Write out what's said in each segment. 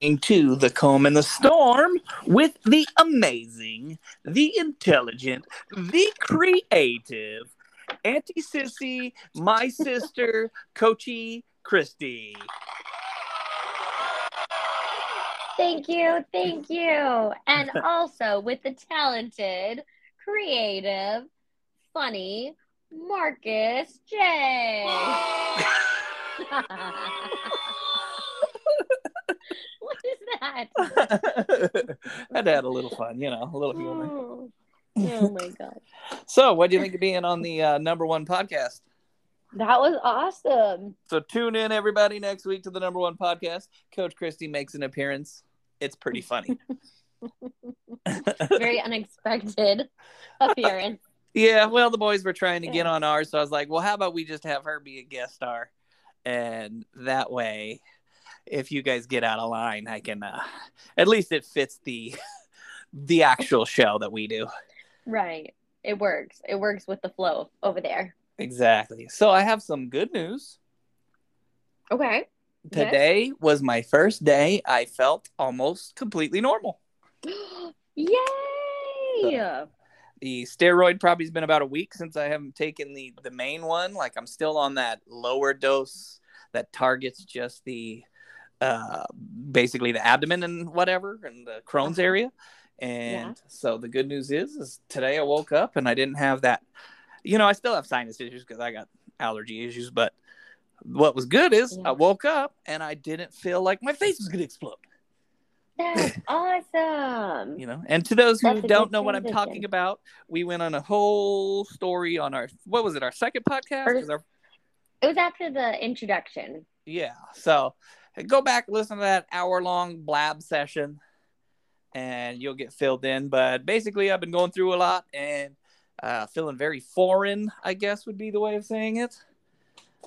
to the calm and the storm with the amazing, the intelligent, the creative, Auntie Sissy, my sister, Coachy Christy. Thank you, thank you. And also with the talented, creative, funny Markus J. that? Had to add a little fun, you know, a little humor. Oh, oh my god. So, what do you think of being on the uh, number one podcast? That was awesome. So, tune in everybody next week to the number one podcast. Coach Christy makes an appearance. It's pretty funny. Very unexpected appearance. Yeah, well, the boys were trying to get on ours, so I was like, well, how about we just have her be a guest star? And that way, if you guys get out of line, I can uh at least it fits the the actual show that we do. Right. It works. It works with the flow over there. Exactly. So I have some good news. Okay. Yes. Today was my first day I felt almost completely normal. Yay! The steroid probably's been about a week since I haven't taken the the main one. Like I'm still on that lower dose that targets just the uh basically the abdomen and whatever and the Crohn's Uh-huh. area. And so the good news is is today I woke up and I didn't have that you know, I still have sinus issues because I got allergy issues, but what was good is Yeah. I woke up and I didn't feel like my face was gonna explode. That's awesome. you know and to those who That's don't know what i'm talking about we went on a whole story on our what was it our second podcast? First- our- It was after the introduction. yeah so go back listen to that hour long blab session and you'll get filled in but basically i've been going through a lot and uh, feeling very foreign i guess would be the way of saying it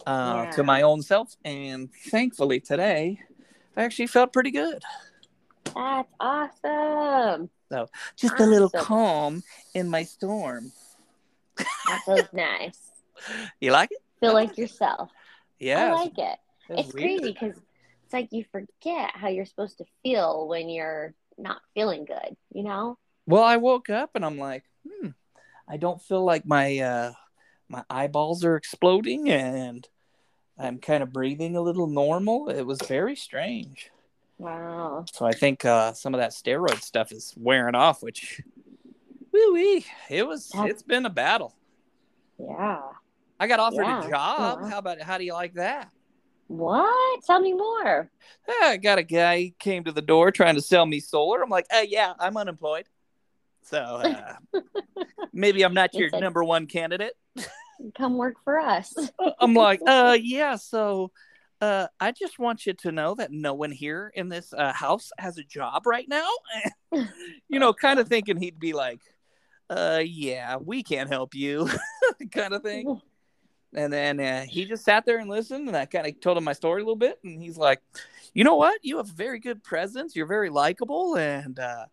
uh, Yeah. to my own self and thankfully today i actually felt pretty good That's awesome. So just a little calm in my storm That feels nice. you like it Feel like yourself. yeah I like it. it It's crazy because it's like you forget how you're supposed to feel when you're not feeling good, you know? Well, I woke up and I'm like, hmm, I don't feel like my uh my eyeballs are exploding and I'm kind of breathing a little normal. It was very strange. Wow. So I think uh some of that steroid stuff is wearing off, which woo wee. It was That's- it's been a battle. Yeah. I got offered Yeah. a job. Yeah. How about how do you like that? What? Tell me more. I got a guy he came to the door trying to sell me solar. I'm like, uh yeah, I'm unemployed. So uh, maybe I'm not your said- number one candidate. Come work for us. I'm like, uh, yeah. So, uh, I just want you to know that no one here in this uh, house has a job right now. you know, kind of thinking he'd be like, uh, yeah, we can't help you, kind of thing. And then uh, he just sat there and listened, and I kind of told him my story a little bit, and he's like, you know what? You have a very good presence. You're very likable, and uh,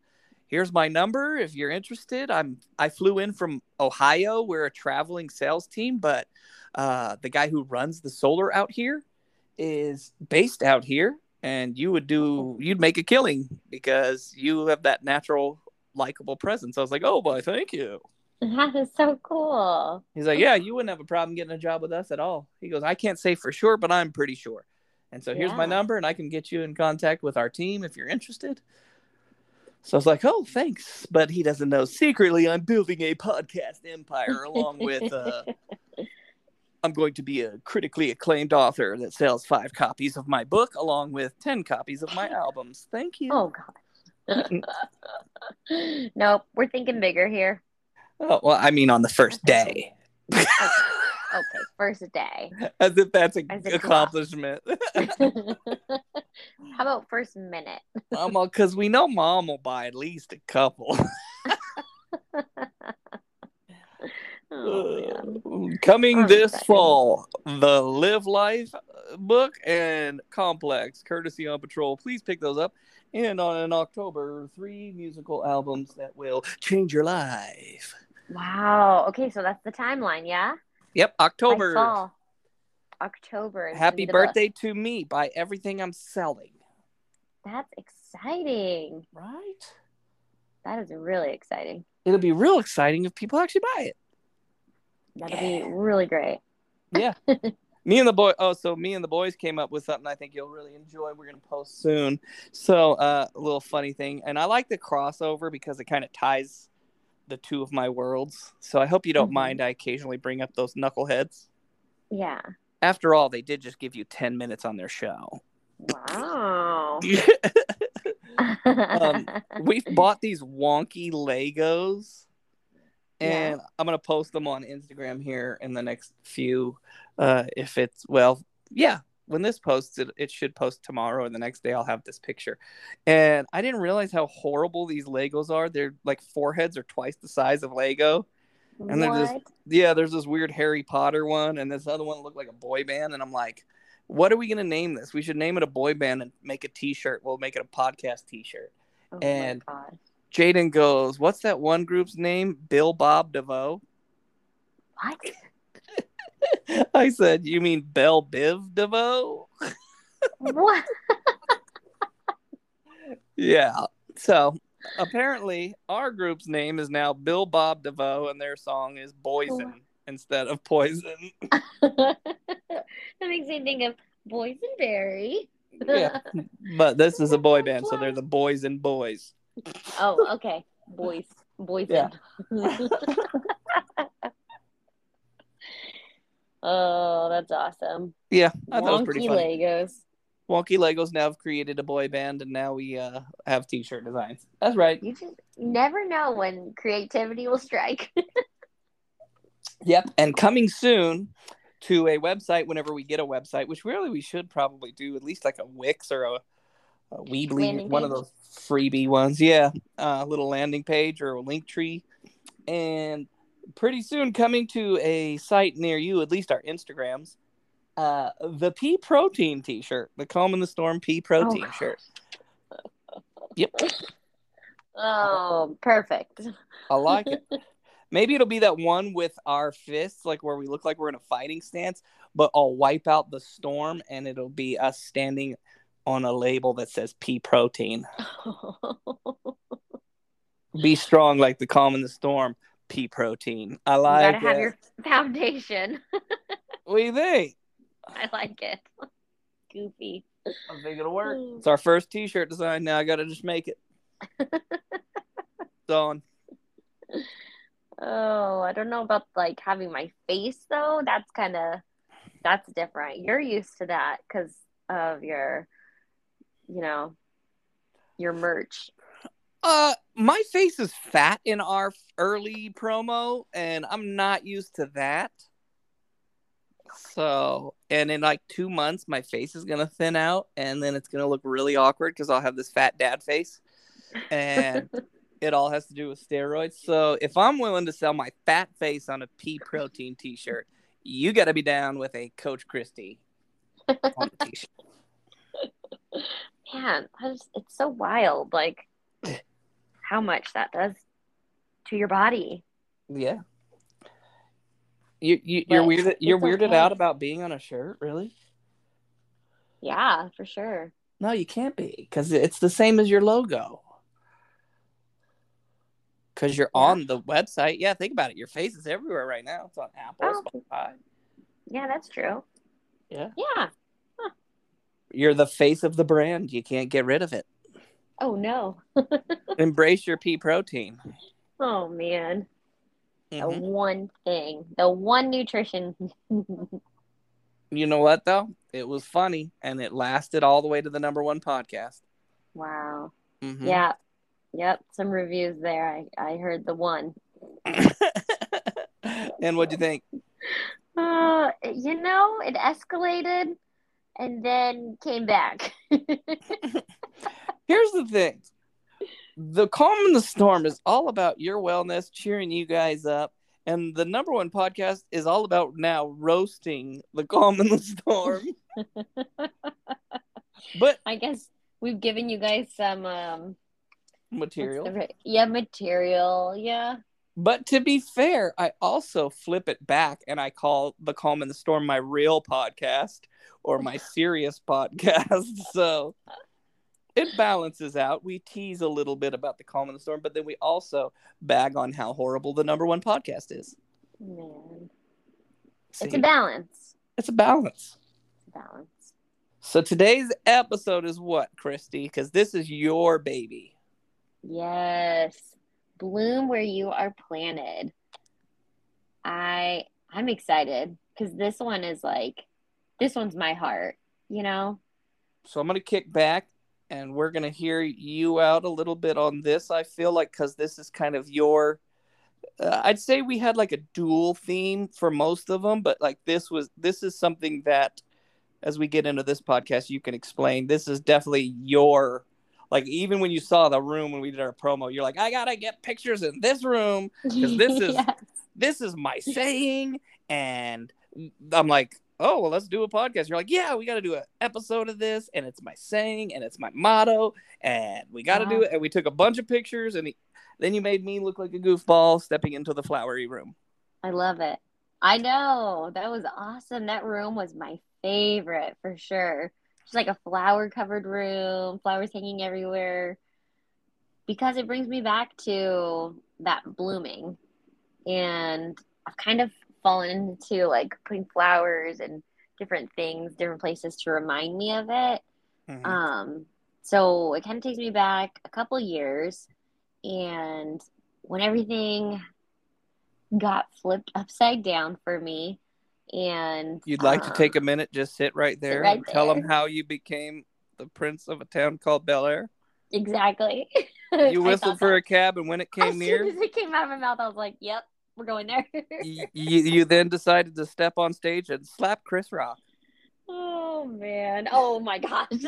here's my number if you're interested. I'm I flew in from Ohio. We're a traveling sales team, but uh, the guy who runs the solar out here is based out here, and you would do you'd make a killing because you have that natural likable presence. I was like, oh boy, thank you. That is so cool. He's like, yeah, you wouldn't have a problem getting a job with us at all. He goes, I can't say for sure, but I'm pretty sure. And so here's my number, and I can get you in contact with our team if you're interested. So I was like, oh, thanks. But he doesn't know secretly I'm building a podcast empire along with, uh, I'm going to be a critically acclaimed author that sells five copies of my book along with 10 copies of my albums. Thank you. Oh god. nope, we're thinking bigger here. Oh, well, I mean, on the first day. Okay, first day. As if that's an accomplishment. How about first minute? Um, because we know mom will buy at least a couple. Oh. Coming I'm this fall, the Live Life book and Complex, courtesy on Patrol. Please pick those up. And on in October, three musical albums that will change your life. Wow. Okay, so that's the timeline, yeah? Yep, October. October. Happy birthday to me. Buy everything I'm selling. That's exciting. Right? That is really exciting. It'll be real exciting if people actually buy it. That'll be really great. Yeah. me and the boy oh so me and the boys came up with something i think you'll really enjoy we're going to post soon so uh, a little funny thing and i like the crossover because it kind of ties the two of my worlds so i hope you don't Mhm. mind i occasionally bring up those knuckleheads Yeah. after all they did just give you 10 minutes on their show Wow. Um, we've bought these wonky legos Yeah. and i'm going to post them on instagram here in the next few uh if it's well yeah when this posts it, it should post tomorrow and the next day i'll have this picture and i didn't realize how horrible these legos are they're like foreheads are twice the size of lego and they're just- what? yeah there's this weird harry potter one and this other one looked like a boy band and i'm like what are we going to name this we should name it a boy band and make a t-shirt we'll make it a podcast t-shirt Oh and-. Jaden goes, "What's that one group's name? Bill Bob DeVoe." What? I said, "You mean Bell Biv DeVoe?" what? Yeah. So apparently, our group's name is now Bill Bob DeVoe, and their song is Poison instead of Poison. that makes me think of boysenberry. yeah, but this is a boy band, so they're the Boys and Boys. oh, okay. Boys. Boys. Yeah. Oh, that's awesome. Yeah, I thought it was pretty Wonky funny. Legos. Wonky Legos now have created a boy band, and now we uh, have T-shirt designs. That's right. You just never know when creativity will strike. Yep. And coming soon to a website whenever we get a website, which really we should probably do at least like a Wix or a, a Weebly, Landing one of page. those freebie ones. Yeah. a little landing page or a Linktree. And pretty soon coming to a site near you, at least our Instagrams, uh, the Pea Protein t shirt, the Calm in the Storm Pea Protein gosh. shirt. Yep. Oh, perfect. I like it. Maybe it'll be that one with our fists, like where we look like we're in a fighting stance, but I'll wipe out the storm and it'll be us standing on a label that says pea protein. Be strong like the calm in the storm. Pea protein. I you like gotta have it. your foundation. What do you think? I like it. Goofy. I think it'll work. It's our first T-shirt design. Now I gotta just make it. it's on. Oh, I don't know about like having my face though. That's kind of that's different. You're used to that because of your, you know, your merch. Uh, my face is fat in our early promo, and I'm not used to that. So, and in like two months, my face is gonna thin out, and then it's gonna look really awkward because I'll have this fat dad face, and it all has to do with steroids. So, if I'm willing to sell my fat face on a pea protein T-shirt, you got to be down with a Coach Christy on the T-shirt. Man, I just, it's so wild. Like how much that does to your body. Yeah. You, you you're weirded you're weirded okay. out about being on a shirt, really? Yeah, for sure. No, you can't be because it's the same as your logo. Because you're Yeah. on the website. Yeah, think about it. Your face is everywhere right now. It's on Apple, Oh. Spotify. Yeah, that's true. Yeah. Yeah. You're the face of the brand. You can't get rid of it. Oh no. Embrace your pea protein. Oh man. The Mhm. one thing. The one nutrition. You know what though? It was funny and it lasted all the way to the number one podcast. wow. Mhm. Yeah. Yep. Some reviews there. I, I heard the one. and what'd you think? Uh, you know, it escalated and then came back. Here's the thing. The Calm in the Storm is all about your wellness, cheering you guys up. And the number one podcast is all about now roasting the Calm in the Storm. but I guess we've given you guys some um material. the yeah, material. Yeah. But to be fair, I also flip it back and I call the Calm in the Storm my real podcast or my serious podcast. So it balances out. We tease a little bit about the calm and the storm, but then we also bag on how horrible the number one podcast is. Man, See, it's a balance. it's a balance. It's a balance. So today's episode is what, Christy? Because this is your baby. Yes. Bloom where you are planted. I I'm excited because this one is like this one's my heart, you know? So I'm going to kick back and we're going to hear you out a little bit on this. I feel like because this is kind of your. Uh, I'd say we had like a dual theme for most of them, but like this was this is something that, as we get into this podcast, you can explain. This is definitely your, like even when you saw the room when we did our promo, you're like, I gotta get pictures in this room because this is- Yes. this is my saying and i'm like oh well let's do a podcast you're like yeah we got to do an episode of this and it's my saying and it's my motto and we got to do uh-huh. it and we took a bunch of pictures and he, then you made me look like a goofball stepping into the flowery room I love it. I know. That was awesome. That room was my favorite for sure. Just like a flower covered room, flowers hanging everywhere. Because it brings me back to that blooming. And I've kind of fallen into like putting flowers and different things, different places to remind me of it. Mhm. Um, so it kind of takes me back a couple years, and when everything got flipped upside down for me, and you'd like to um, take a minute just sit right there right and tell them how you became the prince of a town called bel air exactly. you whistled for that- a cab and when it As came near soon as it came out of my mouth, I was like, "Yep, we're going there." you, you then decided to step on stage and slap chris rock oh man! Oh my gosh!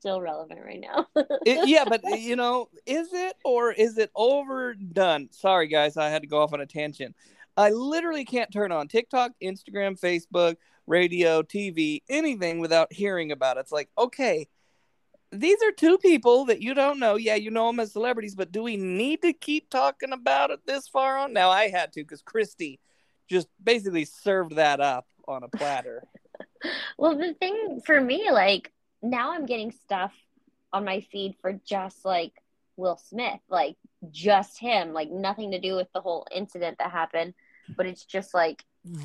Still relevant right now. It- yeah, but you know, is it or is it overdone? Sorry, guys, I had to go off on a tangent. I literally can't turn on TikTok, Instagram, Facebook, radio, TV, anything without hearing about it. It's like, okay, these are two people that you don't know. Yeah, you know them as celebrities, but do we need to keep talking about it this far on? Now, I had to because Christy just basically served that up on a platter. Well, the thing for me, like now I'm getting stuff on my feed for just like Will Smith, like just him, like nothing to do with the whole incident that happened, but it's just like,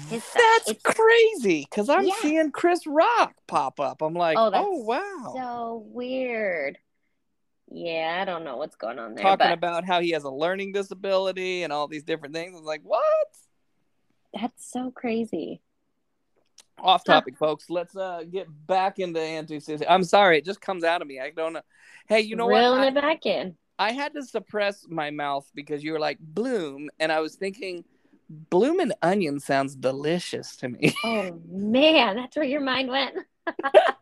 His- That's crazy because I'm Yeah. seeing Chris Rock pop up. I'm like, Oh, oh, wow. so weird. Yeah, I don't know what's going on there, talking but about how he has a learning disability and all these different things. I was like, what? that's so crazy. Off topic, folks. Let's uh get back into anti I'm sorry, it just comes out of me. I don't know. Hey, you know Reeling what? it back in. I had to suppress my mouth because you were like bloom, and I was thinking bloom and onion sounds delicious to me. Oh man, that's where your mind went. I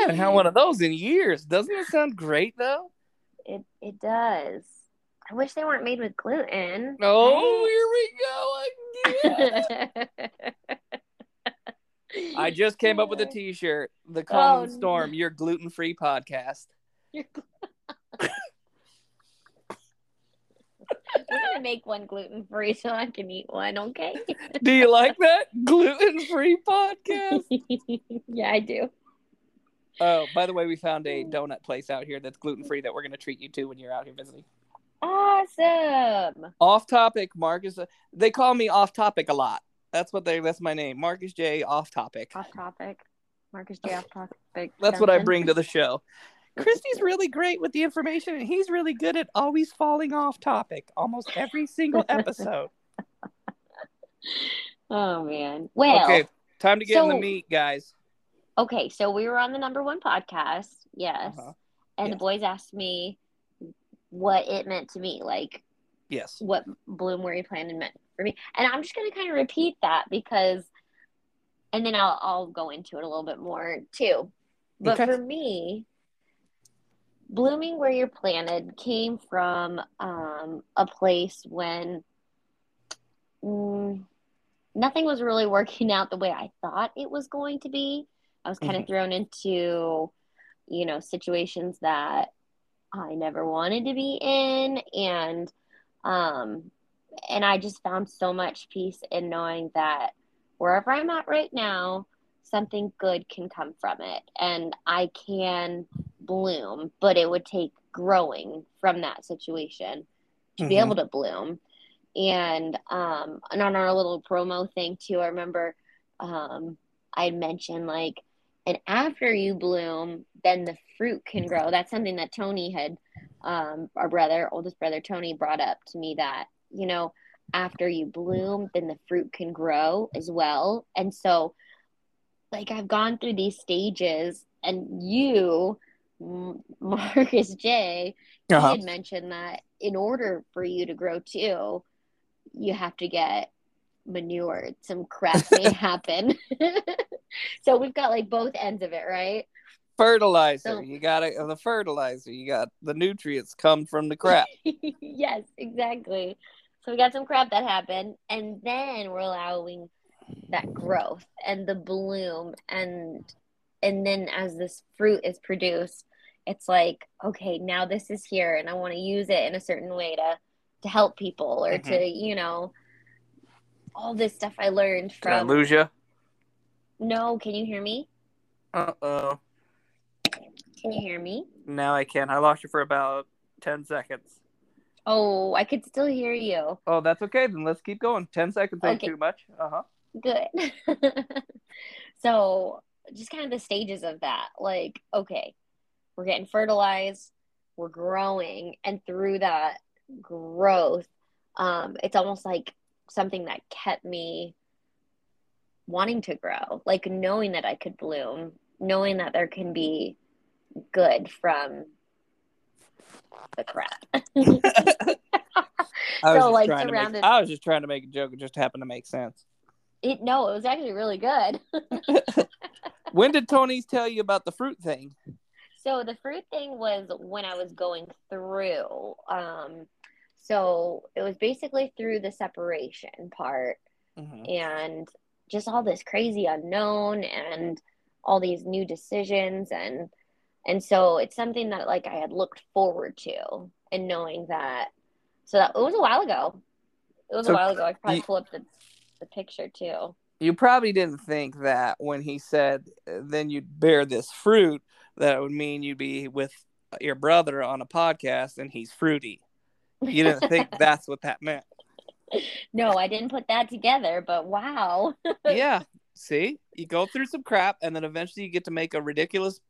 haven't had one of those in years. Doesn't it sound great though? It it does. I wish they weren't made with gluten. Oh, here we go again. I just came up with a t-shirt. The Calm Oh, Storm, your gluten-free podcast. We're gonna make one gluten free so I can eat one, okay? Do you like that gluten-free podcast? yeah, I do. Oh, by the way, we found a hmm. donut place out here that's gluten-free that we're to treat you to when you're out here visiting. Awesome. Off topic, Markus. They call me off topic a lot. That's what they. That's my name, Markus J. Off topic. Off topic. Markus J. Off topic. That's what I bring to the show. Christy's really great with the information, and he's really good at always falling off topic almost every single episode. Oh man. Well, okay, time to get in the meat, guys. okay, so we were on the number one podcast, yes, Uh-huh. and yes. the boys asked me what it meant to me, like Yes. what bloom where you planted meant for me, and I'm just gonna kind of repeat that because, and then I'll I'll go into it a little bit more too. But Okay. for me, blooming where you're planted came from um, a place when mm, nothing was really working out the way I thought it was going to be. I was kind of Mhm. thrown into, you know, situations that I never wanted to be in, and um, and I just found so much peace in knowing that wherever I'm at right now, something good can come from it and I can bloom, but it would take growing from that situation to be Mhm. able to bloom. And um and on our little promo thing too, I remember um I mentioned like and after you bloom, then the fruit can grow. That's something that Tony had um our brother, oldest brother Tony brought up to me that, you know, after you bloom, then the fruit can grow as well. And so like I've gone through these stages and you Markus J he Uh-huh. had mentioned that in order for you to grow too, you have to get manured. Some crap may happen. so we've got like both ends of it, right? Fertilizer. So- you got to the fertilizer. You got the nutrients come from the crap. yes, exactly. So we got some crap that happened, and then we're allowing that growth and the bloom, and and then as this fruit is produced, it's like okay, now this is here, and I want to use it in a certain way to to help people or to you know all this stuff I learned Did I from. lose you? No, can you hear me? Uh oh. Can you hear me? Now I can. I lost you for about ten seconds. Oh, I could still hear you. Oh, that's okay. Then let's keep going. Ten seconds ain't Okay. too much. Uh huh. good. so, just kind of the stages of that. Like, okay, we're getting fertilized, we're growing, and through that growth, um, it's almost like something that kept me wanting to grow, like knowing that I could bloom, knowing that there can be good from the crap. I was So, just like, trying to surrounded- make. I was just trying to make a joke. It just happened to make sense. it, no, it was actually really good. when did Tony's tell you about the fruit thing? So the fruit thing was when I was going through. Um, so it was basically through the separation part Mhm. and just all this crazy unknown and all these new decisions and and so it's something that like I had looked forward to and knowing that. So that it was a while ago. It was So a while ago. I probably you- pull up the the picture too. You probably didn't think that when he said, "Then you'd bear this fruit," that would mean you'd be with your brother on a podcast and he's fruity. You didn't think that's what that meant. No, I didn't put that together, but wow. yeah. See, you go through some crap, and then eventually you get to make a ridiculous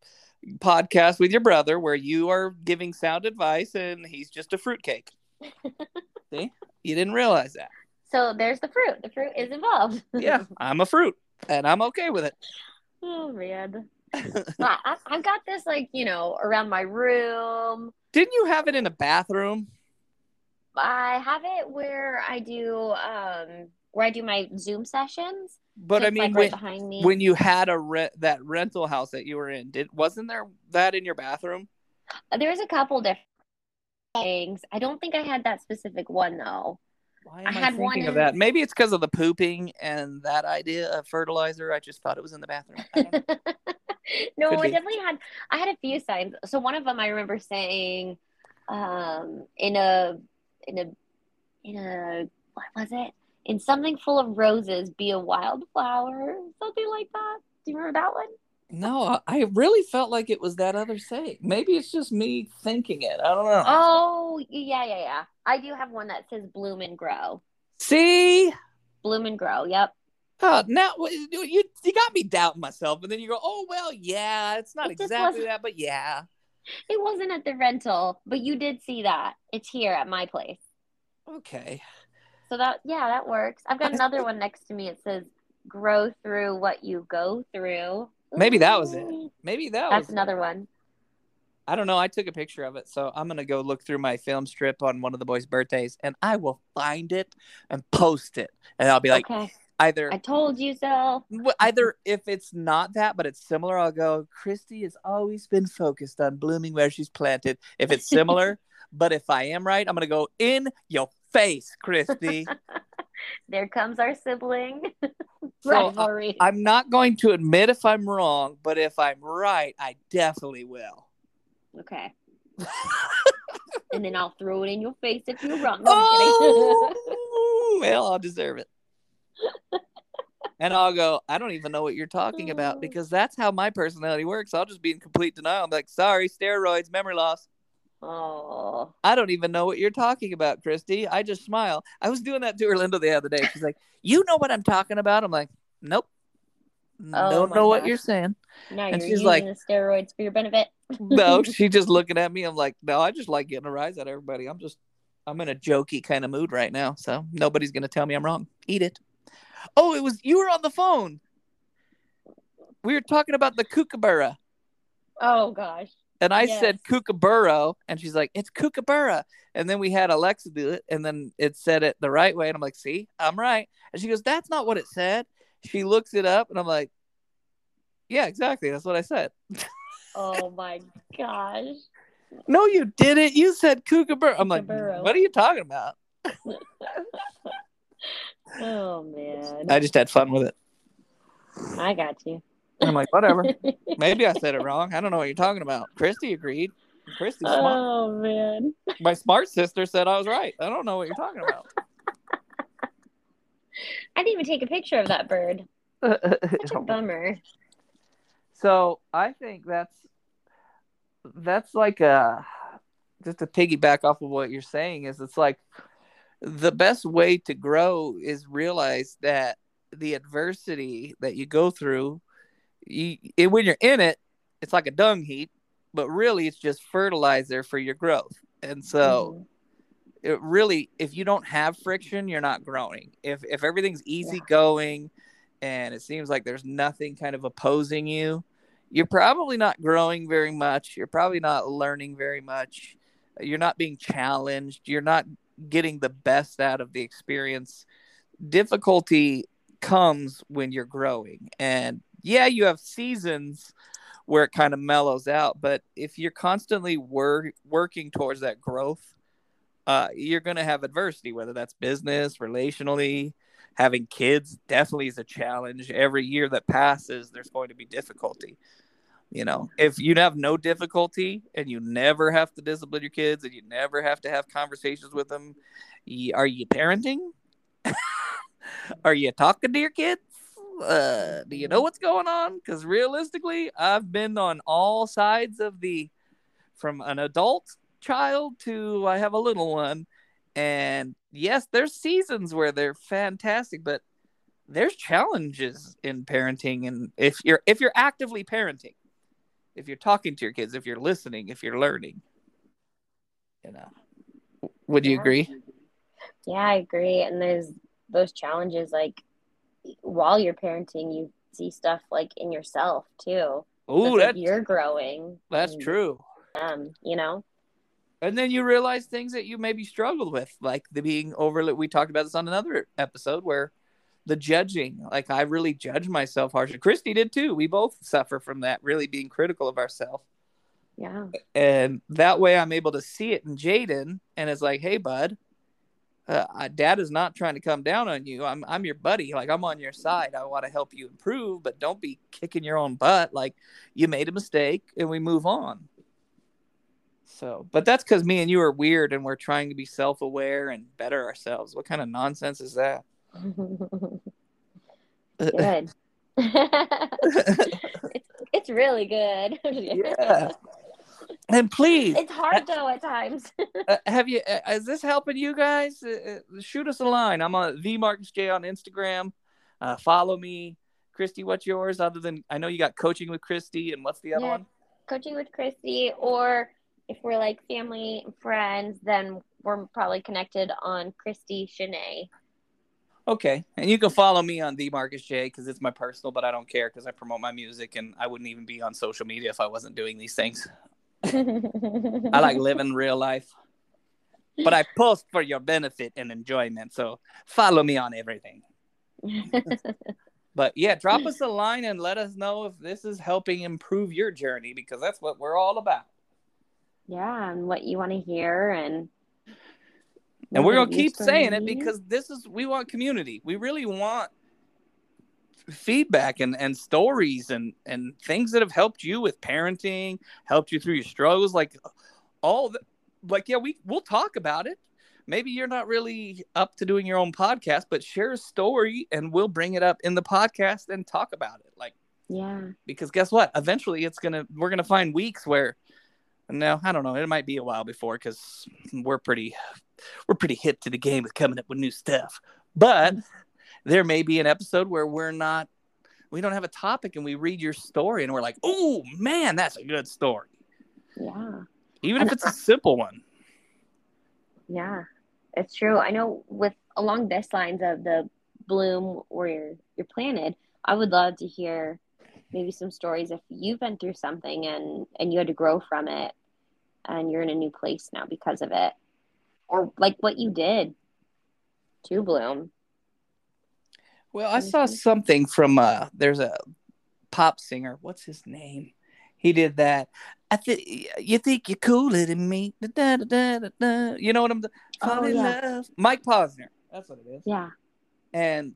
podcast with your brother where you are giving sound advice and he's just a fruitcake. See, you didn't realize that. So there's the fruit. The fruit is involved. Yeah, I'm a fruit, and I'm okay with it. oh man. I, I, I've got this like you know around my room. Didn't you have it in a bathroom? I have it where I do um where I do my Zoom sessions. But So I mean, like, when, right behind me. when you had a re- that rental house that you were in, did wasn't there that in your bathroom? There's a couple different things. I don't think I had that specific one though. Why I am I, had one thinking of that? Maybe it's because of the pooping and that idea of fertilizer. I just thought it was in the bathroom. I don't know. no, Could I be. definitely had. I had a few signs. So one of them I remember saying, um, in a, in a, in a, what was it? In something full of roses, be a wildflower, something like that. Do you remember that one? No, I- I really felt like it was that other saying. Maybe it's just me thinking it. I don't know. Oh, yeah, yeah, yeah. I do have one that says bloom and grow. See, Bloom and grow. Yep. Oh, now you you got me doubting myself, and then you go, "Oh well, yeah, it's not It exactly that, but yeah." It wasn't at the rental, but you did see that. It's here at my place. Okay. So that yeah, that works. I've got another one next to me. It says grow through what you go through. Maybe that was it. Maybe that That's was another one. I don't know. I took a picture of it, so I'm gonna go look through my film strip on one of the boys' birthdays, and I will find it and post it, and I'll be like, okay. Either I told you so. either if it's not that, but it's similar, I'll go. Christy has always been focused on blooming where she's planted. If it's similar, but if I am right, I'm gonna go in your face, Christy. There comes our sibling So, uh. I'm not going to admit if I'm wrong, but if I'm right, I definitely will. okay. and then I'll throw it in your face if you're wrong. No, Oh, well, I'll deserve it. And I'll go, I don't even know what you're talking about mm. because that's how my personality works. I'll just be in complete denial. I'm like, sorry, steroids, memory loss. Oh. I don't even know what you're talking about, Christy. I just smile. I was doing that to Orlando the other day. She's like, You know what I'm talking about? I'm like, Nope. Oh don't know what you're saying. Now And you're she's using like- the steroids for your benefit. No, she's just looking at me. I'm like, No, I just like getting a rise out of everybody. I'm just, I'm in a jokey kind of mood right now. So nobody's going to tell me I'm wrong. Eat it. Oh, it was, you were on the phone. We were talking about the kookaburra. Oh gosh. And I Yes. said kookaburra, and she's like, "It's kookaburra." And then we had Alexa do it, and then it said it the right way, and I'm like, "See, I'm right." And she goes, "That's not what it said." She looks it up, and I'm like, "Yeah, exactly. That's what I said." Oh my gosh. no, you didn't. You said kookaburra. I'm like, Kookaburra. "What are you talking about?" Oh man. I just had fun with it. I got you. I'm like, whatever. Maybe I said it wrong. I don't know what you're talking about. Christy agreed. Christy's smart. Oh man. My smart sister said I was right. I don't know what you're talking about. I didn't even take a picture of that bird. Such a oh. bummer. So I think that's that's like a just to piggyback off of what you're saying is it's like the best way to grow is realize that the adversity that you go through you it, when you're in it it's like a dung heap but really it's just fertilizer for your growth. And so mm-hmm. it really if you don't have friction you're not growing. If if everything's easy going and it seems like there's nothing kind of opposing you you're probably not growing very much. You're probably not learning very much. You're not being challenged. You're not getting the best out of the experience difficulty comes when you're growing and yeah you have seasons where it kind of mellows out but if you're constantly wor- working towards that growth uh, you're going to have adversity, whether that's business, relationally, having kids definitely is a challenge. Every year that passes, there's going to be difficulty. You know, if you have no difficulty and you never have to discipline your kids and you never have to have conversations with them, are you parenting? are you talking to your kids? Uh, do you know what's going on? Because realistically, I've been on all sides of the from an adult child to I have a little one. And yes, there's seasons where they're fantastic, but there's challenges in parenting and if you're if you're actively parenting, if you're talking to your kids, if you're listening, if you're learning. You know. Would you Yeah. agree? Yeah, I agree. And there's those challenges like while you're parenting, you see stuff like in yourself too. Oh, It's like you're growing. that's and, true. Um, you know? And then you realize things that you maybe struggled with, like the being overly. We talked about this on another episode where the judging, like I really judge myself harshly. Christy did too. We both suffer from that, really being critical of ourselves. Yeah. And that way I'm able to see it in Jaden. And it's like, hey, bud, uh, dad is not trying to come down on you. I'm, I'm your buddy. Like, I'm on your side. I want to help you improve, but don't be kicking your own butt. Like, you made a mistake and we move on. So, but that's because me and you are weird and we're trying to be self aware and better ourselves. What kind of nonsense is that? good. it's, it's really good. yeah. And please, It's hard though at times. uh, have you uh, is this helping you guys uh, uh, shoot us a line i'm on the markus j on instagram uh, follow me christy what's yours other than i know you got coaching with christy and what's the other Yeah. one Coaching with Christy, or if we're like family and friends, then we're probably connected on Christy Shanae. Okay. And you can follow me on the markus j because it's my personal but i don't care because i promote my music and i wouldn't even be on social media if i wasn't doing these things. I like living real life but i post for your benefit and enjoyment so follow me on everything. But yeah, drop us a line and let us know if this is helping improve your journey because that's what we're all about. yeah, and what you want to hear, and And we're going to keep saying it because this is, we want community. We really want feedback and, and stories and, and things that have helped you with parenting, helped you through your struggles. Like all the, like, yeah, we, we'll talk about it, maybe you're not really up to doing your own podcast, but share a story and we'll bring it up in the podcast and talk about it. Like, Yeah. because guess what? Eventually, it's gonna we're gonna find weeks where. No, I don't know. It might be a while before because we're pretty, we're pretty hip to the game with coming up with new stuff. But there may be an episode where we're not, we don't have a topic, and we read your story, and we're like, "Oh man, that's a good story," Yeah. even And if it's a simple one. Yeah. It's true. I know with along this lines of the bloom where you're you're planted, I would love to hear maybe some stories if you've been through something and and you had to grow from it and you're in a new place now because of it. Or like what you did to bloom. Well, I saw Mhm. something from uh there's a pop singer. What's his name? He did that. I think you think you're cooler than me. Da, da, da. You know what I'm fall Oh, in yeah. love. Mike Posner. That's what it is. Yeah. And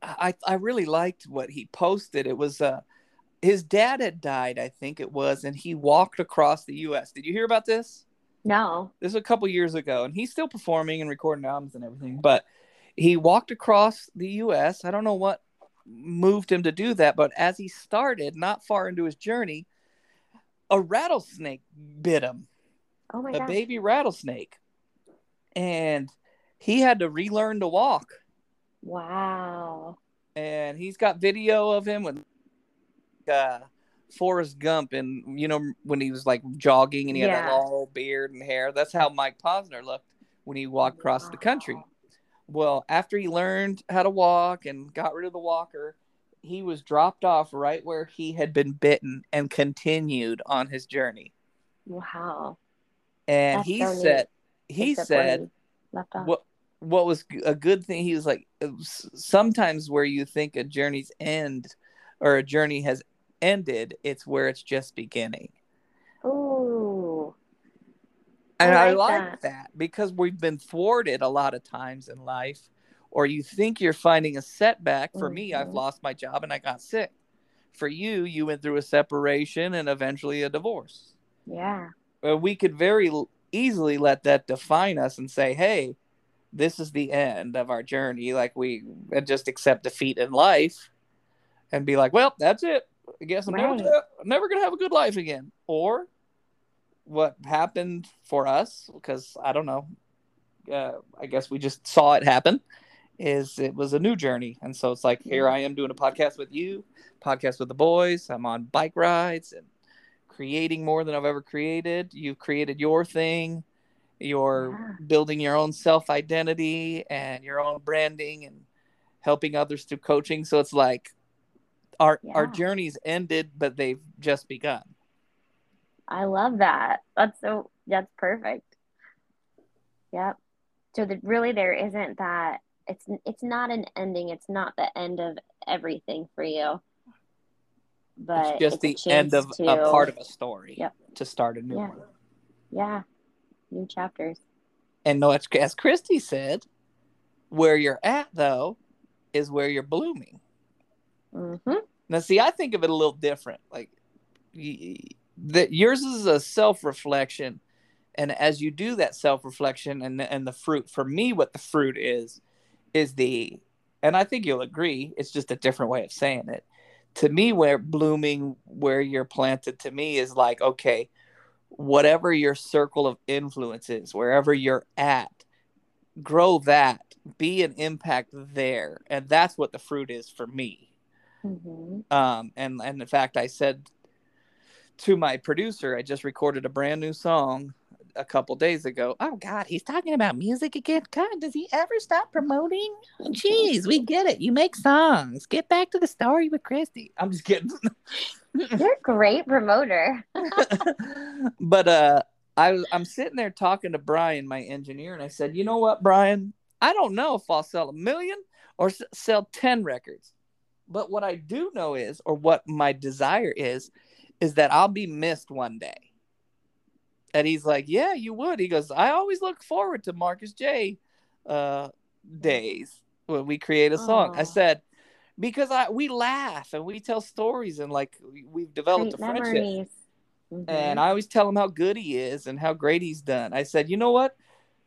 I I really liked what he posted. It was uh his dad had died, I think it was, and he walked across the US. Did you hear about this? No. this was a couple years ago and he's still performing and recording albums and everything but he walked across the us i don't know what moved him to do that but as he started not far into his journey a rattlesnake bit him Oh my god. a gosh. baby rattlesnake and he had to relearn to walk Wow. and he's got video of him with uh Forrest Gump and you know when he was like jogging and he had that Yeah. long beard and hair. That's how Mike Posner looked when he walked across the country. Well, after he learned how to walk and got rid of the walker, he was dropped off right where he had been bitten and continued on his journey. Wow. And That's he so said he Except said he left off. what what was a good thing he was like sometimes where you think a journey's end or a journey has ended it's where it's just beginning Ooh. and I i like like that. that. because we've been thwarted a lot of times in life or you think you're finding a setback for me i've Mhm. lost my job and i got sick for you you went through a separation and eventually a divorce Yeah. Uh, we could very easily let that define us and say, hey, this is the end of our journey. Like we just accept defeat in life and be like, well, that's it. I guess I'm never, Right. I'm never gonna have a good life again. Or what happened for us, because I don't know, uh, I guess we just saw it happen, is it was a new journey. And so it's like, here I am doing a podcast with you, podcast with the boys. I'm on bike rides and creating more than I've ever created. You've created your thing. You're Yeah. building your own self identity and your own branding and helping others through coaching. So it's like our our journeys ended, but they've just begun. I love that. That's so that's perfect. Yep. So that really there isn't that it's it's not an ending. It's not the end of everything for you. But it's just it's the end of to, a part of a story Yep. to start a new Yeah. one. Yeah. New chapters. And no, as Christy said, where you're at though is where you're blooming. Mm-hmm. Now, see, I think of it a little different. Like that, yours is a self-reflection, and as you do that self-reflection and and the fruit, for me, what the fruit is, is the, and I think you'll agree, it's just a different way of saying it. To me, where blooming, where you're planted, to me is like okay, whatever your circle of influence is, wherever you're at, grow that, be an impact there, and that's what the fruit is for me Mm-hmm. um and and in fact i said to my producer i just recorded a brand new song a couple days ago oh god he's talking about music again god does he ever stop promoting jeez we get it you make songs get back to the story with christy i'm just kidding You're a great promoter. but uh I I'm sitting there talking to Brian, my engineer, and I said, "You know what, Brian? I don't know if I'll sell a million or s- sell 10 records. But what I do know is or what my desire is is that I'll be missed one day." And he's like, "Yeah, you would." He goes, "I always look forward to Markus J uh days when we create a song." I said, "Because I we laugh and we tell stories and like we- we've developed Great a friendship." Mhm. And I always tell him how good he is and how great he's done. I said, you know what?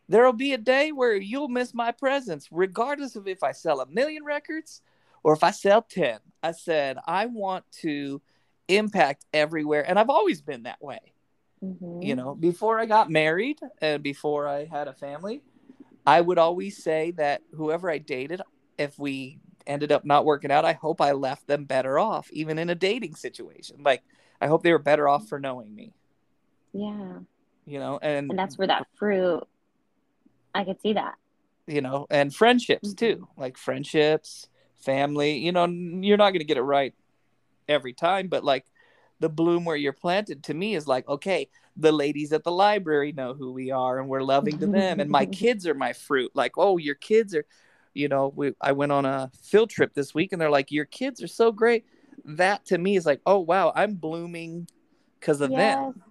there'll be a day where you'll miss my presence, regardless of if I sell a million records or if I sell 10. I said, I want to impact everywhere. And I've always been that way. Mhm. You know, before I got married and before I had a family, I would always say that whoever I dated, if we ended up not working out, I hope I left them better off, even in a dating situation. Like, I hope they were better off for knowing me, Yeah. you know, and, And that's where that fruit, I could see that. you know, and friendships too, like friendships, family, you know, you're not going to get it right every time, but like the bloom where you're planted to me is like, okay, the ladies at the library know who we are and we're loving to them. And my kids are my fruit. Like, oh, your kids are, you know, we, I went on a field trip this week and they're like, your kids are so great. That to me is like, oh, wow, I'm blooming because of them.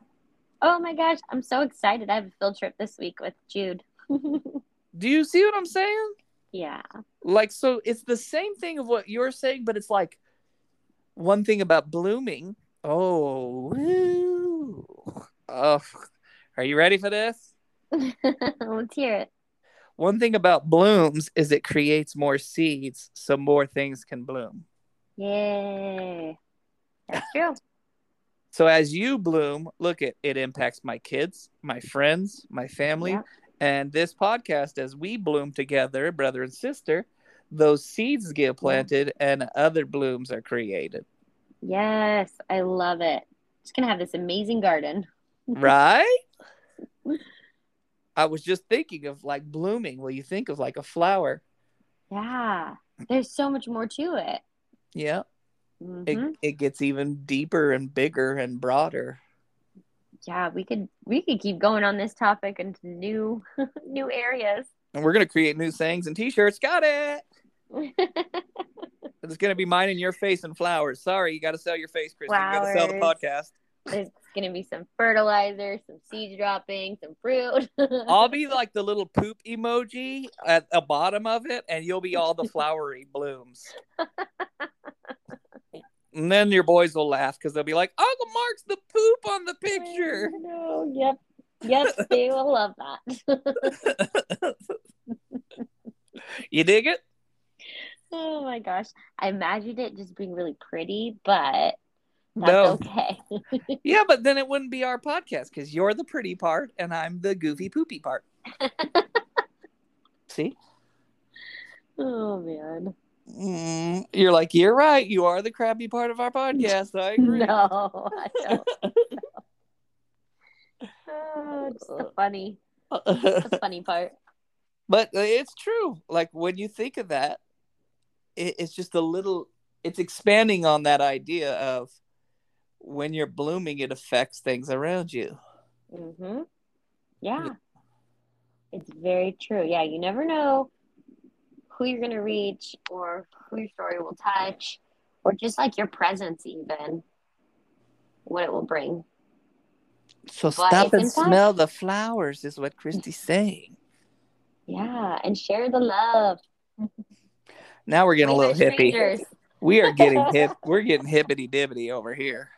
Oh my gosh, I'm so excited. I have a field trip this week with Jude. Do you see what I'm saying? yeah. Like so it's the same thing of what you're saying but it's like one thing about blooming oh woo. oh are you ready for this Let's hear it. one thing about blooms is it creates more seeds so more things can bloom Yay. That's true. so as you bloom look at it impacts my kids my friends my family Yeah. and this podcast as we bloom together brother and sister those seeds get planted and other blooms are created Yes, I love it. Just gonna have this amazing garden. right? I was just thinking of like blooming. Well, you think of like a flower. Yeah. There's so much more to it. Yeah. Mhm. It it gets even deeper and bigger and broader. yeah, we could we could keep going on this topic into new new areas. And we're gonna create new sayings and t-shirts. Got it. It's gonna be mine and your face and flowers. Sorry, you gotta sell your face, Christy. You gotta sell the podcast. There's gonna be some fertilizer, some seed dropping, some fruit. I'll be like the little poop emoji at the bottom of it, and you'll be all the flowery blooms. And then your boys will laugh because they'll be like, Uncle Mark's the poop on the picture. No, yep. Yep, they will love that. you dig it? Oh my gosh. I imagined it just being really pretty, but that's no. okay. Yeah, but then it wouldn't be our podcast because you're the pretty part and I'm the goofy poopy part. See? oh man. Mm, you're like, you're right. You are the crappy part of our podcast. I agree. No, I don't. Oh, just the funny, the funny part. but it's true. Like when you think of that, it, it's just a little. It's expanding on that idea of when you're blooming, it affects things around you. Mm-hmm. Yeah. It's very true. Yeah, you never know who you're going to reach or who your story will touch or just like your presence, even what it will bring. So But stop and smell the flowers, is what Christy's saying. Yeah, and share the love. Now we're getting a little hippie. strangers. We are getting hip. We're getting hippity dippity over here.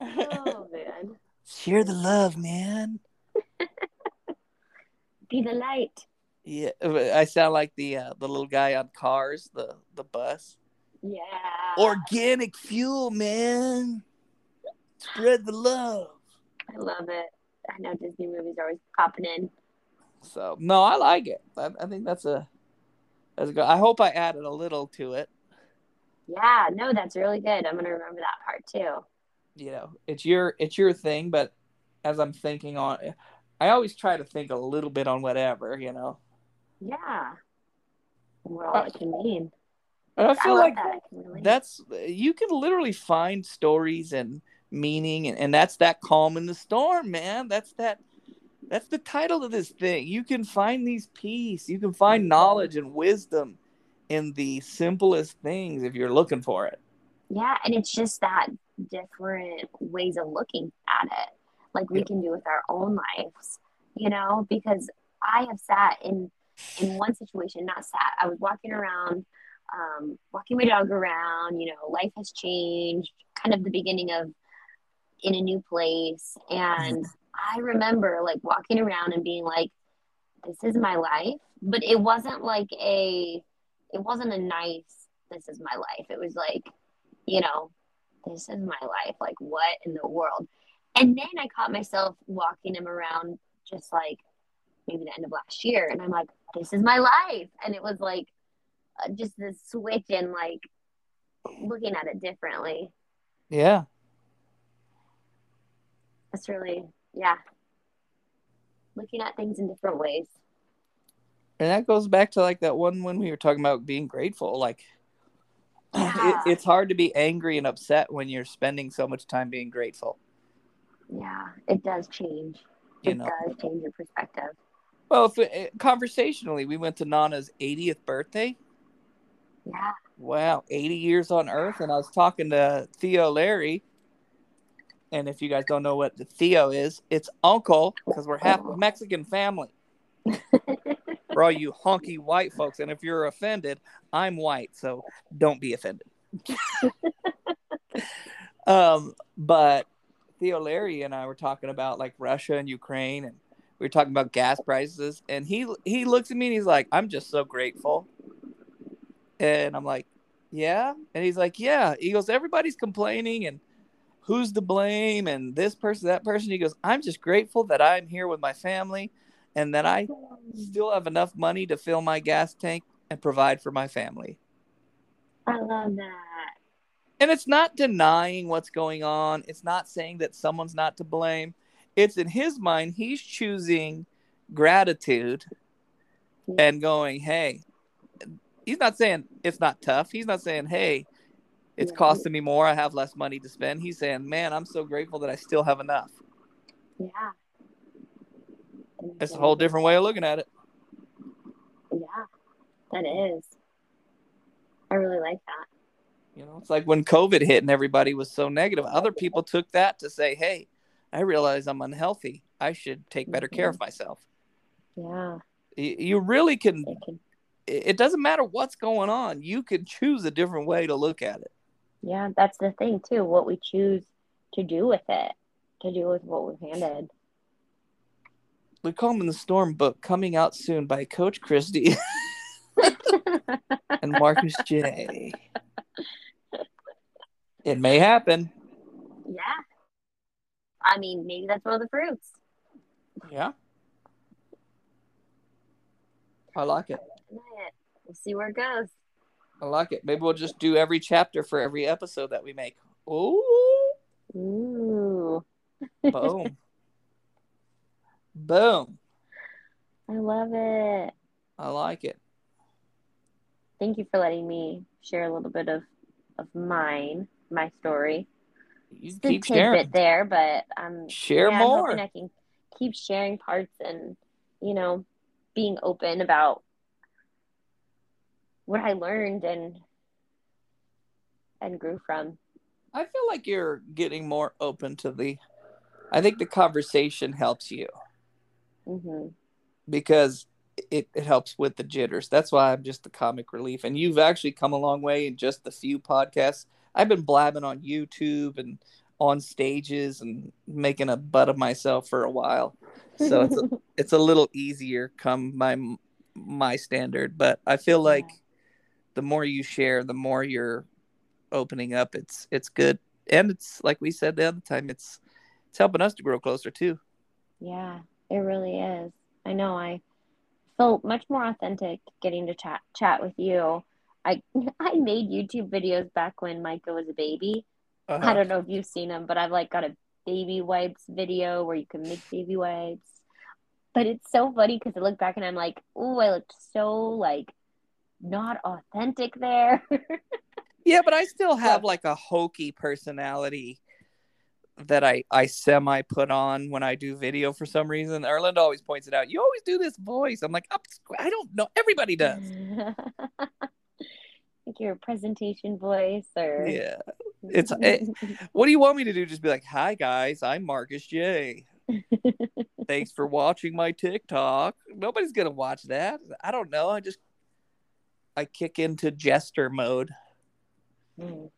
Oh, man. Share the love, man. Be the light. Yeah, I sound like the uh, the little guy on Cars, the the bus. Yeah. Organic fuel, man. Spread the love. I love it. I know Disney movies are always popping in. So no, I like it. I, I think that's a that's a good. I hope I added a little to it. Yeah, no, that's really good. I'm going to remember that part too. You know, it's your it's your thing, but as I'm thinking on, I always try to think a little bit on whatever. You know, Yeah. What all it can mean. and I I feel love like that. I that's you can literally find stories and meaning and, and that's that calm in the storm man that's that that's the title of this thing you can find these peace you can find knowledge and wisdom in the simplest things if you're looking for it Yeah, and it's just that different ways of looking at it, like we Yeah. can do with our own lives, you know. Because I have sat in in one situation, not sat. I was walking around, um, walking my dog around. You know, life has changed. Kind of the beginning of in a new place, and I remember like walking around and being like, this is my life. But it wasn't like a, it wasn't a nice, this is my life. It was like, you know, this is my life. Like, what in the world? And then I caught myself walking him around just like maybe the end of last year. And I'm like, this is my life. And it was like uh, just this switch in like looking at it differently. Yeah. That's really, yeah. Looking at things in different ways. And that goes back to like that one when we were talking about being grateful. Like, Yeah. it, it's hard to be angry and upset when you're spending so much time being grateful. Yeah, it does change. You it know. does change your perspective. Well, if it, conversationally, we went to Nana's 80th birthday. Yeah. Wow, 80 years on Earth. And I was talking to Theo Larry. And if you guys don't know what the Theo is, it's uncle because we're half Mexican family. For all you honky white folks. And if you're offended, I'm white, so don't be offended. um, but Theo Larry and I were talking about like Russia and Ukraine and we were talking about gas prices and he he looks at me and he's like, I'm just so grateful. And I'm like, Yeah. And he's like, Yeah. He goes, Everybody's complaining and who's to blame and this person, that person. He goes, I'm just grateful that I'm here with my family and that I still have enough money to fill my gas tank and provide for my family. I love that. And it's not denying what's going on. It's not saying that someone's not to blame. It's in his mind, he's choosing gratitude and going, hey, he's not saying it's not tough. He's not saying, hey, it's costing me more. I have less money to spend. He's saying, man, I'm so grateful that I still have enough. Yeah. It's a whole different way of looking at it. Yeah, that is. I really like that. You know, it's like when COVID hit and everybody was so negative. Other people took that to say, hey, I realize I'm unhealthy. I should take better care of mm-hmm. myself. Yeah. You really can It can, it it doesn't matter what's going on. You can choose a different way to look at it. Yeah, that's the thing too. What we choose to do with it, to do with what we're handed. The Calm in the Storm book coming out soon by Coach Christy and Markus J. It may happen. yeah. I mean, maybe that's one of the fruits. Yeah. I like it. We'll see where it goes. I like it. Maybe we'll just do every chapter for every episode that we make. Ooh, Ooh, boom. boom. I love it. I like it. Thank you for letting me share a little bit of of mine, my story. You a keep sharing. there, but um, Share yeah, I'm more. hoping I can keep sharing parts and you know being open about what I learned and and grew from. I feel like you're getting more open to the. I think the conversation helps you hmm because it, it helps with the jitters. That's why I'm just the comic relief. And you've actually come a long way in just the few podcasts. I've been blabbing on YouTube and on stages and making a butt of myself for a while. So it's a, it's a little easier come my my standard, but I feel like the more you share, the more you're opening up. It's it's good. And it's like we said the other time, it's it's helping us to grow closer too. Yeah, it really is. I know I felt much more authentic getting to chat chat with you. I I made YouTube videos back when Micah was a baby. Uh-huh. I don't know if you've seen them, but I've like got a baby wipes video where you can make baby wipes. But it's so funny because I look back and I'm like, oh, I looked so like not authentic there. Yeah, but I still have like a hokey personality that I I semi put on when I do video for some reason. Erlinda always points it out. You always do this voice. I'm like, "I'm- I don't know. Everybody does. like your presentation voice or Yeah. It's- it- eh, What do you want me to do? Just be like, "Hi guys, I'm Markus J. Thanks for watching my TikTok." Nobody's gonna watch that. I don't know. I just I kick into jester mode. Mm.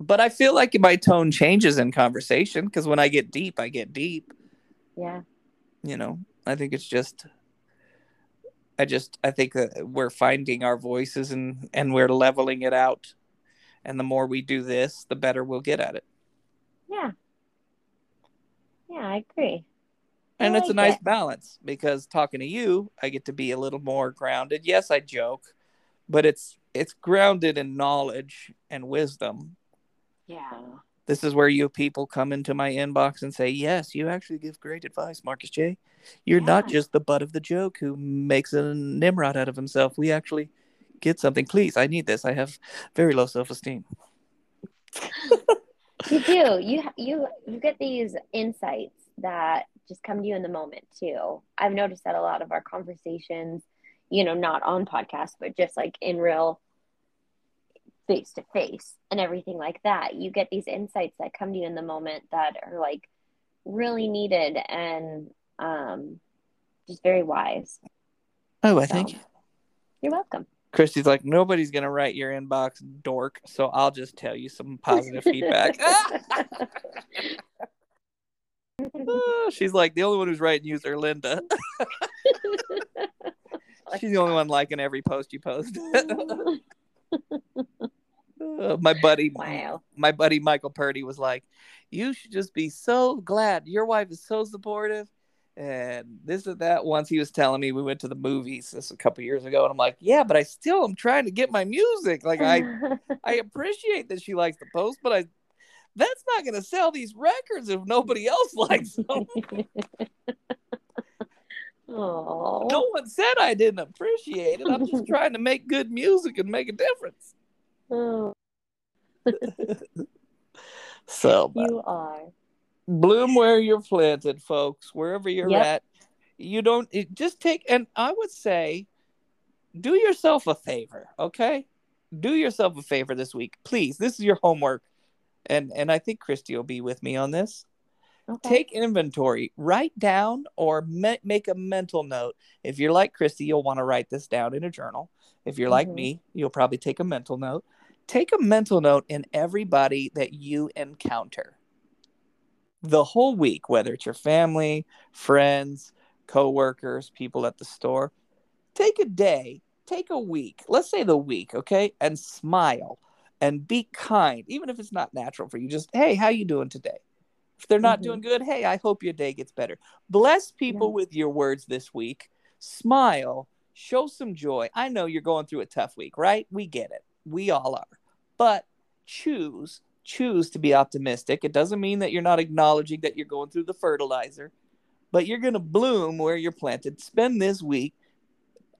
But I feel like my tone changes in conversation because when I get deep, I get deep. Yeah. You know, I think it's just I just I think that we're finding our voices and and we're leveling it out. And the more we do this, the better we'll get at it. Yeah. Yeah, I agree. And I it's a nice it. balance because talking to you, I get to be a little more grounded. Yes, I joke, but it's it's grounded in knowledge and wisdom. Yeah. This is where you people come into my inbox and say, "Yes, you actually give great advice, Markus J. You're not just the butt of the joke who makes a Nimrod out of himself. We actually get something. Please, I need this. I have very low self-esteem." You do. You you you get these insights that just come to you in the moment too. I've noticed that a lot of our conversations, you know, not on podcasts, but just like in real face to face and everything like that. You get these insights that come to you in the moment that are like really needed and um just very wise. Oh, I So- think You're welcome. Christy's like, nobody's gonna write your inbox, dork. So I'll just tell you some positive feedback. Ah, She's like, the only one who's writing you is Linda. She's the only one liking every post you post. Uh, my buddy, wow. my buddy Michael Purdy was like, "You should just be so glad your wife is so supportive." And this and that. Once he was telling me we went to the movies this a couple years ago, and I'm like, "Yeah, but I still am trying to get my music. Like I, I appreciate that she likes the post, but I, that's not going to sell these records if nobody else likes them. Oh. no one said I didn't appreciate it. I'm just trying to make good music and make a difference." Oh, So, you are. bloom where you're planted folks wherever you're Yep. at you don't it, just take and i would say do yourself a favor okay do yourself a favor this week please this is your homework and and i think christy will be with me on this Okay. take inventory write down or me- make a mental note. If you're like christy you'll want to write this down in a journal. If you're like Mhm. me you'll probably take a mental note. Take a mental note in everybody that you encounter. The whole week whether it's your family friends coworkers people at the store take a day take a week let's say the week okay and smile and be kind even if it's not natural for you. Just hey how you doing today if they're not Mhm. doing good hey i hope your day gets better. Bless people Yeah. with your words this week. Smile. Show some joy. I know you're going through a tough week right? We get it. We all are. But choose choose to be optimistic. It doesn't mean that you're not acknowledging that you're going through the fertilizer but you're going to bloom where you're planted. Spend this week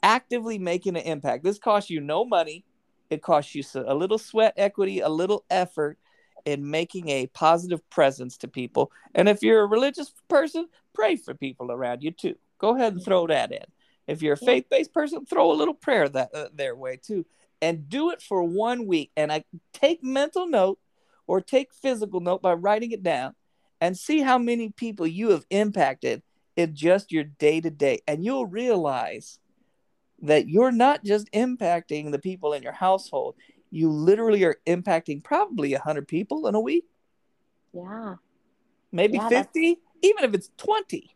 actively making an impact. This costs you no money. It costs you a little sweat equity a little effort in making a positive presence to people. And if you're a religious person pray for people around you too. Go ahead and throw that in. If you're a faith-based person throw a little prayer that uh, their way too. And do it for one week. And i take mental note or take physical note by writing it down and see how many people you have impacted in just your day to day. And you'll realize that you're not just impacting the people in your household, you literally are impacting probably 100 people in a week, Yeah. maybe Yeah, that's- 50, even if it's 20.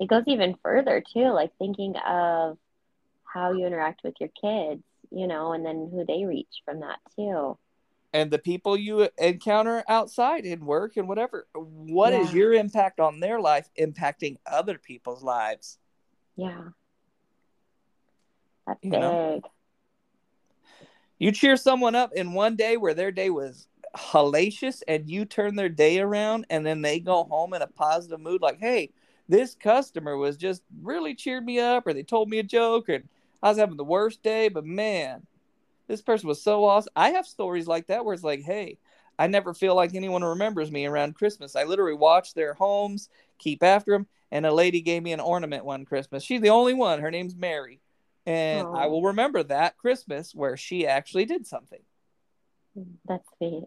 It goes even further too, like thinking of how you interact with your kids, you know, and then who they reach from that too. And the people you encounter outside in work and whatever, what is Yeah. your impact on their life impacting other people's lives? Yeah. That's You big. know. You cheer someone up in one day where their day was hellacious and you turn their day around and then they go home in a positive mood like, hey, this customer was just really cheered me up or they told me a joke and I was having the worst day, but man, this person was so awesome. I have stories like that where it's like, hey, I never feel like anyone remembers me around Christmas. I literally watch their homes, keep after them, and a lady gave me an ornament one Christmas. She's the only one. Her name's Mary. And I will remember that Christmas where she actually did something, That's sweet.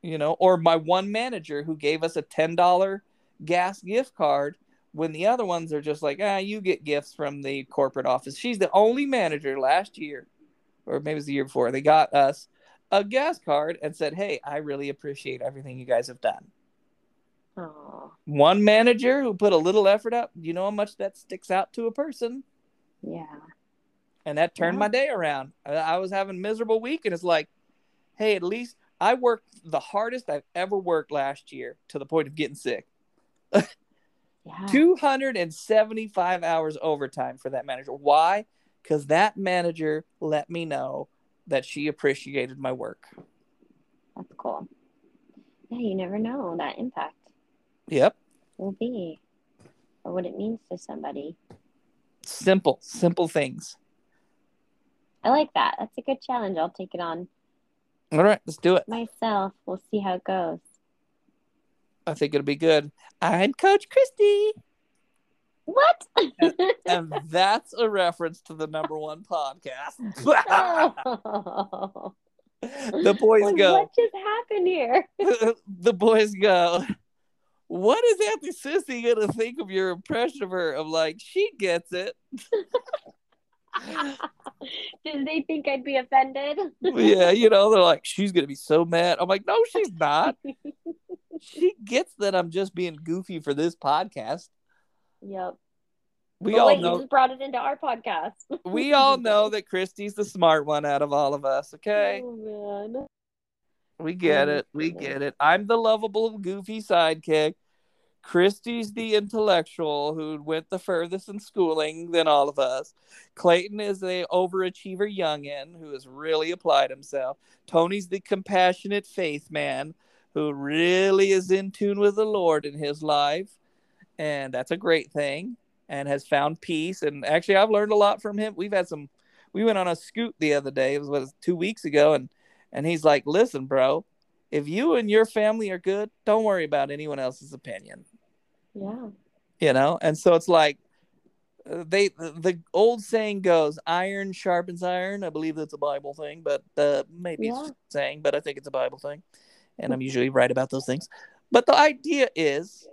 you know, or my one manager who gave us a $10 gas gift card when the other ones are just like, ah, you get gifts from the corporate office. She's the only manager last year, or maybe it was the year before, they got us a gas card and said, hey, I really appreciate everything you guys have done. Oh, One manager who put a little effort up, you know how much that sticks out to a person? yeah. And that turned Yeah. my day around. I, was having a miserable week, and it's like, hey, at least I worked the hardest I've ever worked last year to the point of getting sick. Yeah. 275 hours overtime for that manager. Why? Because that manager let me know that she appreciated my work. That's cool. Yeah, you never know that impact Yep. will be or what it means to somebody. Simple, simple things. I like that. That's a good challenge. I'll take it on All right, let's do it. myself. We'll see how it goes. I think it'll be good. I'm Coach Christy. What? And that's a reference to the number one podcast. Oh. the boys Like, go. What just happened here? the boys go. What is Auntie Sissy gonna think of your impression of her? I'm like, she gets it. Did they think I'd be offended? yeah, you know, they're like, she's gonna be so mad. I'm like, no, she's not. she gets that I'm just being goofy for this podcast. Yep. We But all wait, you know just brought it into our podcast. we all know that Christy's the smart one out of all of us, okay? Oh man. We get it. We get it. I'm the lovable, goofy sidekick. Christy's the intellectual who went the furthest in schooling than all of us. Clayton is the overachiever youngin who has really applied himself. Tony's the compassionate faith man who really is in tune with the Lord in his life. And that's a great thing and has found peace. And actually, I've learned a lot from him. We've had some, we went on a scoot the other day, it was what, two weeks ago. And and he's like, listen, bro, if you and your family are good, don't worry about anyone else's opinion. Yeah. You know? And so it's like, uh, they the, old saying goes, iron sharpens iron. I believe that's a Bible thing, but uh, maybe it's just a saying, but I think it's a Bible thing. And I'm usually right about those things. But the idea is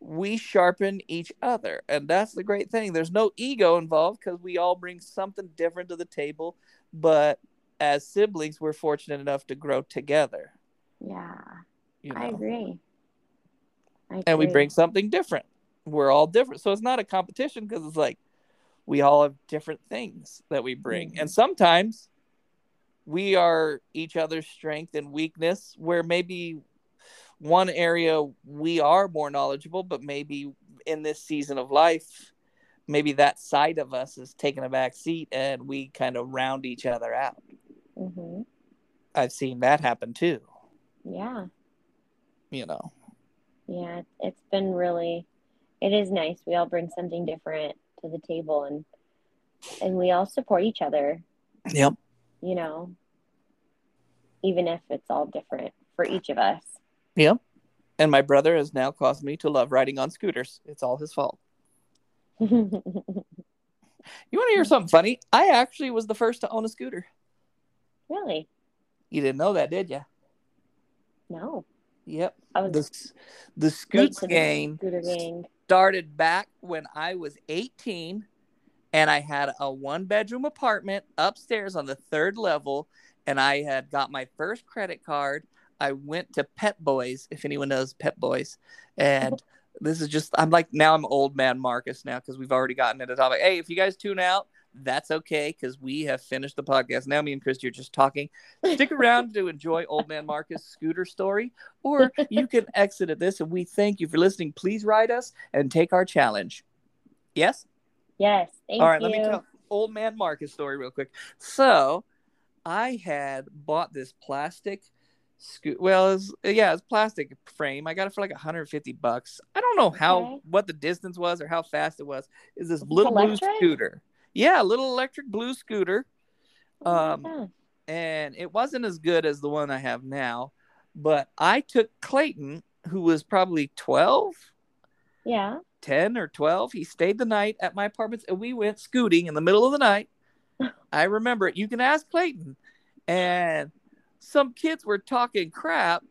we sharpen each other. And that's the great thing. There's no ego involved because we all bring something different to the table. But as siblings, we're fortunate enough to grow together. Yeah. You know? I agree. And we bring something different. We're all different. So it's not a competition because it's like we all have different things that we bring. Mhm. And sometimes we are each other's strength and weakness, where maybe one area we are more knowledgeable, but maybe in this season of life, maybe that side of us is taking a back seat and we kind of round each other out. hmm I've seen that happen too, Yeah. you know. Yeah. It's, been really, it is nice. We all bring something different to the table and, and we all support each other, Yep. you know, even if it's all different for each of us. Yep. And my brother has now caused me to love riding on scooters. It's all his fault. You want to hear something funny? I actually was the first to own a scooter. really? You didn't know that, did you? No. Yep. The the Scoots the gang started back when I was 18 and I had a one bedroom apartment upstairs on the third level and I had got my first credit card. I went to Pep Boys, if anyone knows Pep Boys. And this is just I'm like now I'm old man Markus now because we've already gotten into the topic. Hey, if you guys tune out, that's okay because we have finished the podcast. Now me and Christy are just talking. Stick around to enjoy old man Markus scooter story, or you can exit at this. And we thank you for listening. Please write us and take our challenge. Yes. Yes. Thank All right. you. Let me tell old man Markus story real quick. So, I had bought this plastic scoot. Well, it's, yeah, it's plastic frame. I got it for like 150 bucks. I don't know how Okay. what the distance was or how fast it was. Is this Is this little blue scooter? Yeah, little electric blue scooter. Oh um, and it wasn't as good as the one I have now. But I took Clayton, who was probably 12, Yeah. 10 or 12. He stayed the night at my apartment and we went scooting in the middle of the night. I remember it. You can ask Clayton. And some kids were talking crap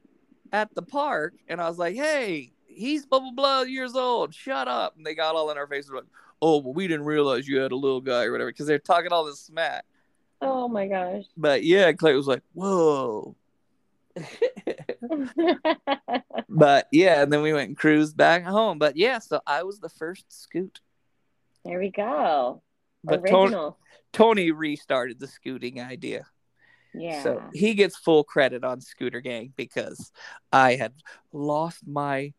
at the park. And I was like, hey, he's blah, blah, blah years old. Shut up. And they got all in our faces like, oh, well, we didn't realize you had a little guy or whatever because they're talking all this smack. Oh my gosh. But yeah, Clay was like, whoa. but yeah, and then we went and cruised back home. But yeah, so I was the first scoot. There we go. But Tony, Original. Tony restarted the scooting idea. yeah. So he gets full credit on Scooter Gang because I had lost my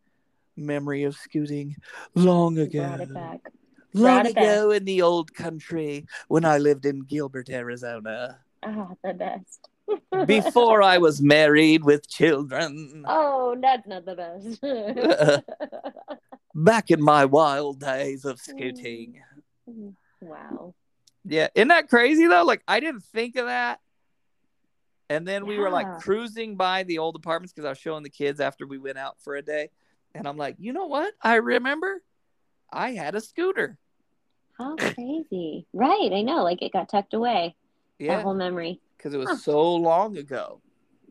memory of scooting long ago. Brought it back. Long Brought it back. ago in the old country when I lived in Gilbert, Arizona. Oh, the best. Before I was married with children. Oh, that's not the best. Back in my wild days of scooting. Mm-hmm. wow. Yeah, isn't that crazy though? Like I didn't think of that. And then we were like cruising by the old apartments because I was showing the kids after we went out for a day. And I'm like, you know what? I remember I had a scooter. How crazy. Right. I know. Like it got tucked away. That Yeah, whole memory. because it was Huh. so long ago.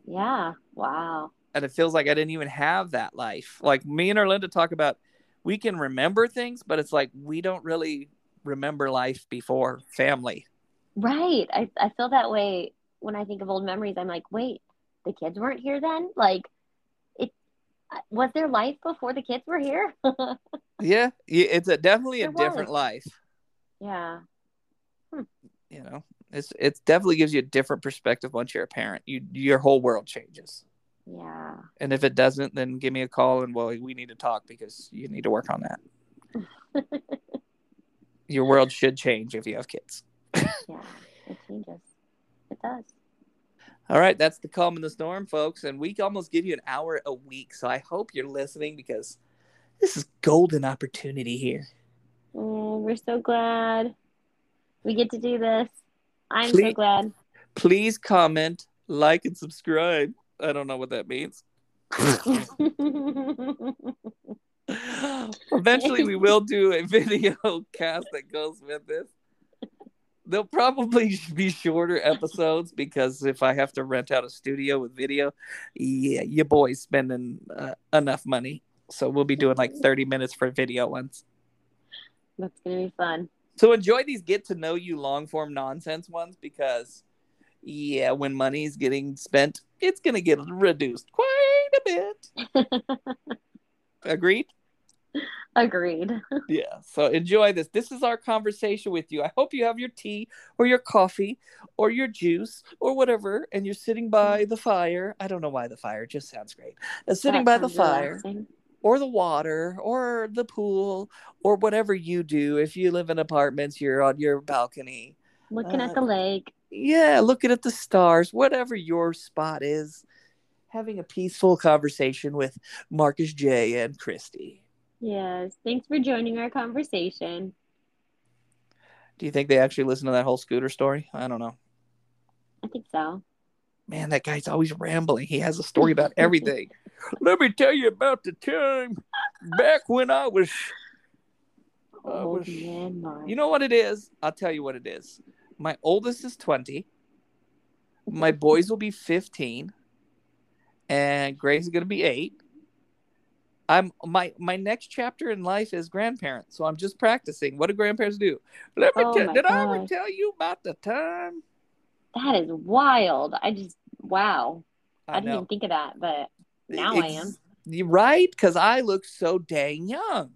Yeah. Wow. And it feels like I didn't even have that life. Like me and Erlinda talk about we can remember things, but it's like we don't really remember life before family. Right. I, I feel that way when I think of old memories. I'm like, wait, the kids weren't here then? Like, it uh, was there life before the kids were here? Yeah, it's a definitely a There different life. Yeah. Hmm. You know, it's it definitely gives you a different perspective once you're a parent. You your whole world changes. Yeah. And if it doesn't, then give me a call and well, we need to talk because you need to work on that. Your world should change if you have kids. Yeah. It changes. It does. All right, that's the calm in the storm, folks. And we almost give you an hour a week. So I hope you're listening because this is golden opportunity here. Oh, we're so glad we get to do this. I'm so glad. Please comment, like, and subscribe. I don't know what that means. Eventually, we will do a video cast that goes with this. They'll probably be shorter episodes because if I have to rent out a studio with video, yeah, your boy's spending uh, enough money. So we'll be doing like 30 minutes for video ones. That's gonna be fun. So enjoy these get to know you long form nonsense ones because, yeah, when money's getting spent, it's going to get reduced quite a bit. Agreed? Agreed. Yeah. So enjoy this. This is our conversation with you. I hope you have your tea or your coffee or your juice or whatever, and you're sitting by the fire. I don't know why the fire just sounds great. Uh, sitting That by the fire relaxing. Or the water or the pool or whatever you do. If you live in apartments, you're on your balcony. Looking Uh, at the lake. Yeah, looking at the stars, whatever your spot is. Having a peaceful conversation with Markus J and Christy. Yes. Thanks for joining our conversation. Do you think they actually listen to that whole scooter story? I don't know. I think so. Man, that guy's always rambling. He has a story about everything. Let me tell you about the time back when I was. I Old was- man You know what it is? I'll tell you what it is. My oldest is 20. My boys will be 15. And Grace is going to be 8. I'm my my next chapter in life is grandparents, So I'm just practicing. What do grandparents do? Let me Oh tell my did I ever tell you about the time? That is wild. I just wow. I, didn't even think of that, but now I am. You're right, because I look so dang young.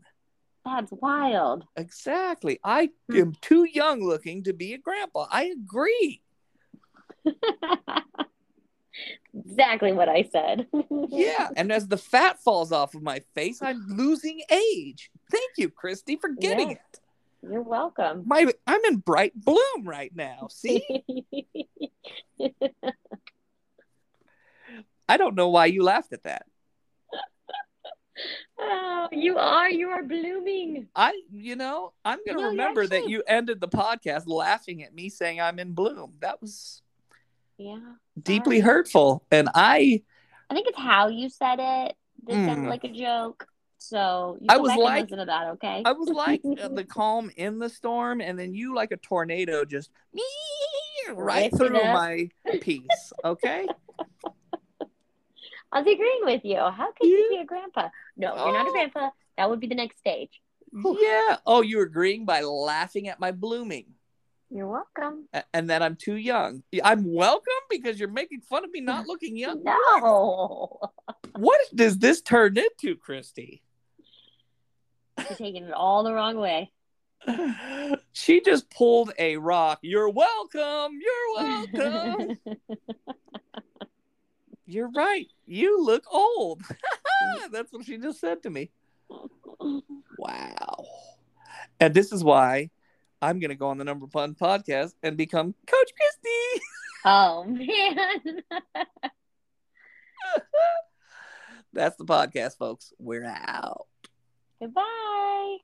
That's wild. Exactly. I Hmm. am too young looking to be a grandpa. I agree. exactly what I said. Yeah. And as the fat falls off of my face, I'm losing age. Thank you, Christy, for getting Yeah. it. You're welcome. My I'm in bright bloom right now. See? I don't know why you laughed at that. oh, you are. You are blooming. I you know, I'm gonna No, you're remember that you ended the podcast laughing at me saying I'm in bloom. That was Yeah. deeply Sorry. hurtful. And I I think it's how you said it. It sounded Mm. like a joke. So you I was like- listen to that, okay? I was like uh, the calm in the storm, and then you like a tornado just me right through my peace. Okay. I was agreeing with you. How can you You- be a grandpa? No, you're not a Oh. grandpa. That would be the next stage. yeah. Oh, you're agreeing by laughing at my blooming, You're welcome. and that I'm too young. I'm welcome because you're making fun of me not looking young. No. what does this turn into, Christy? You're taking it all the wrong way. She just pulled a rock. You're welcome. You're welcome. You're right. You look old. That's what she just said to me. Wow. And this is why I'm going to go on the Number One podcast and become Coach Christy. oh man. That's the podcast, folks. We're out. Goodbye.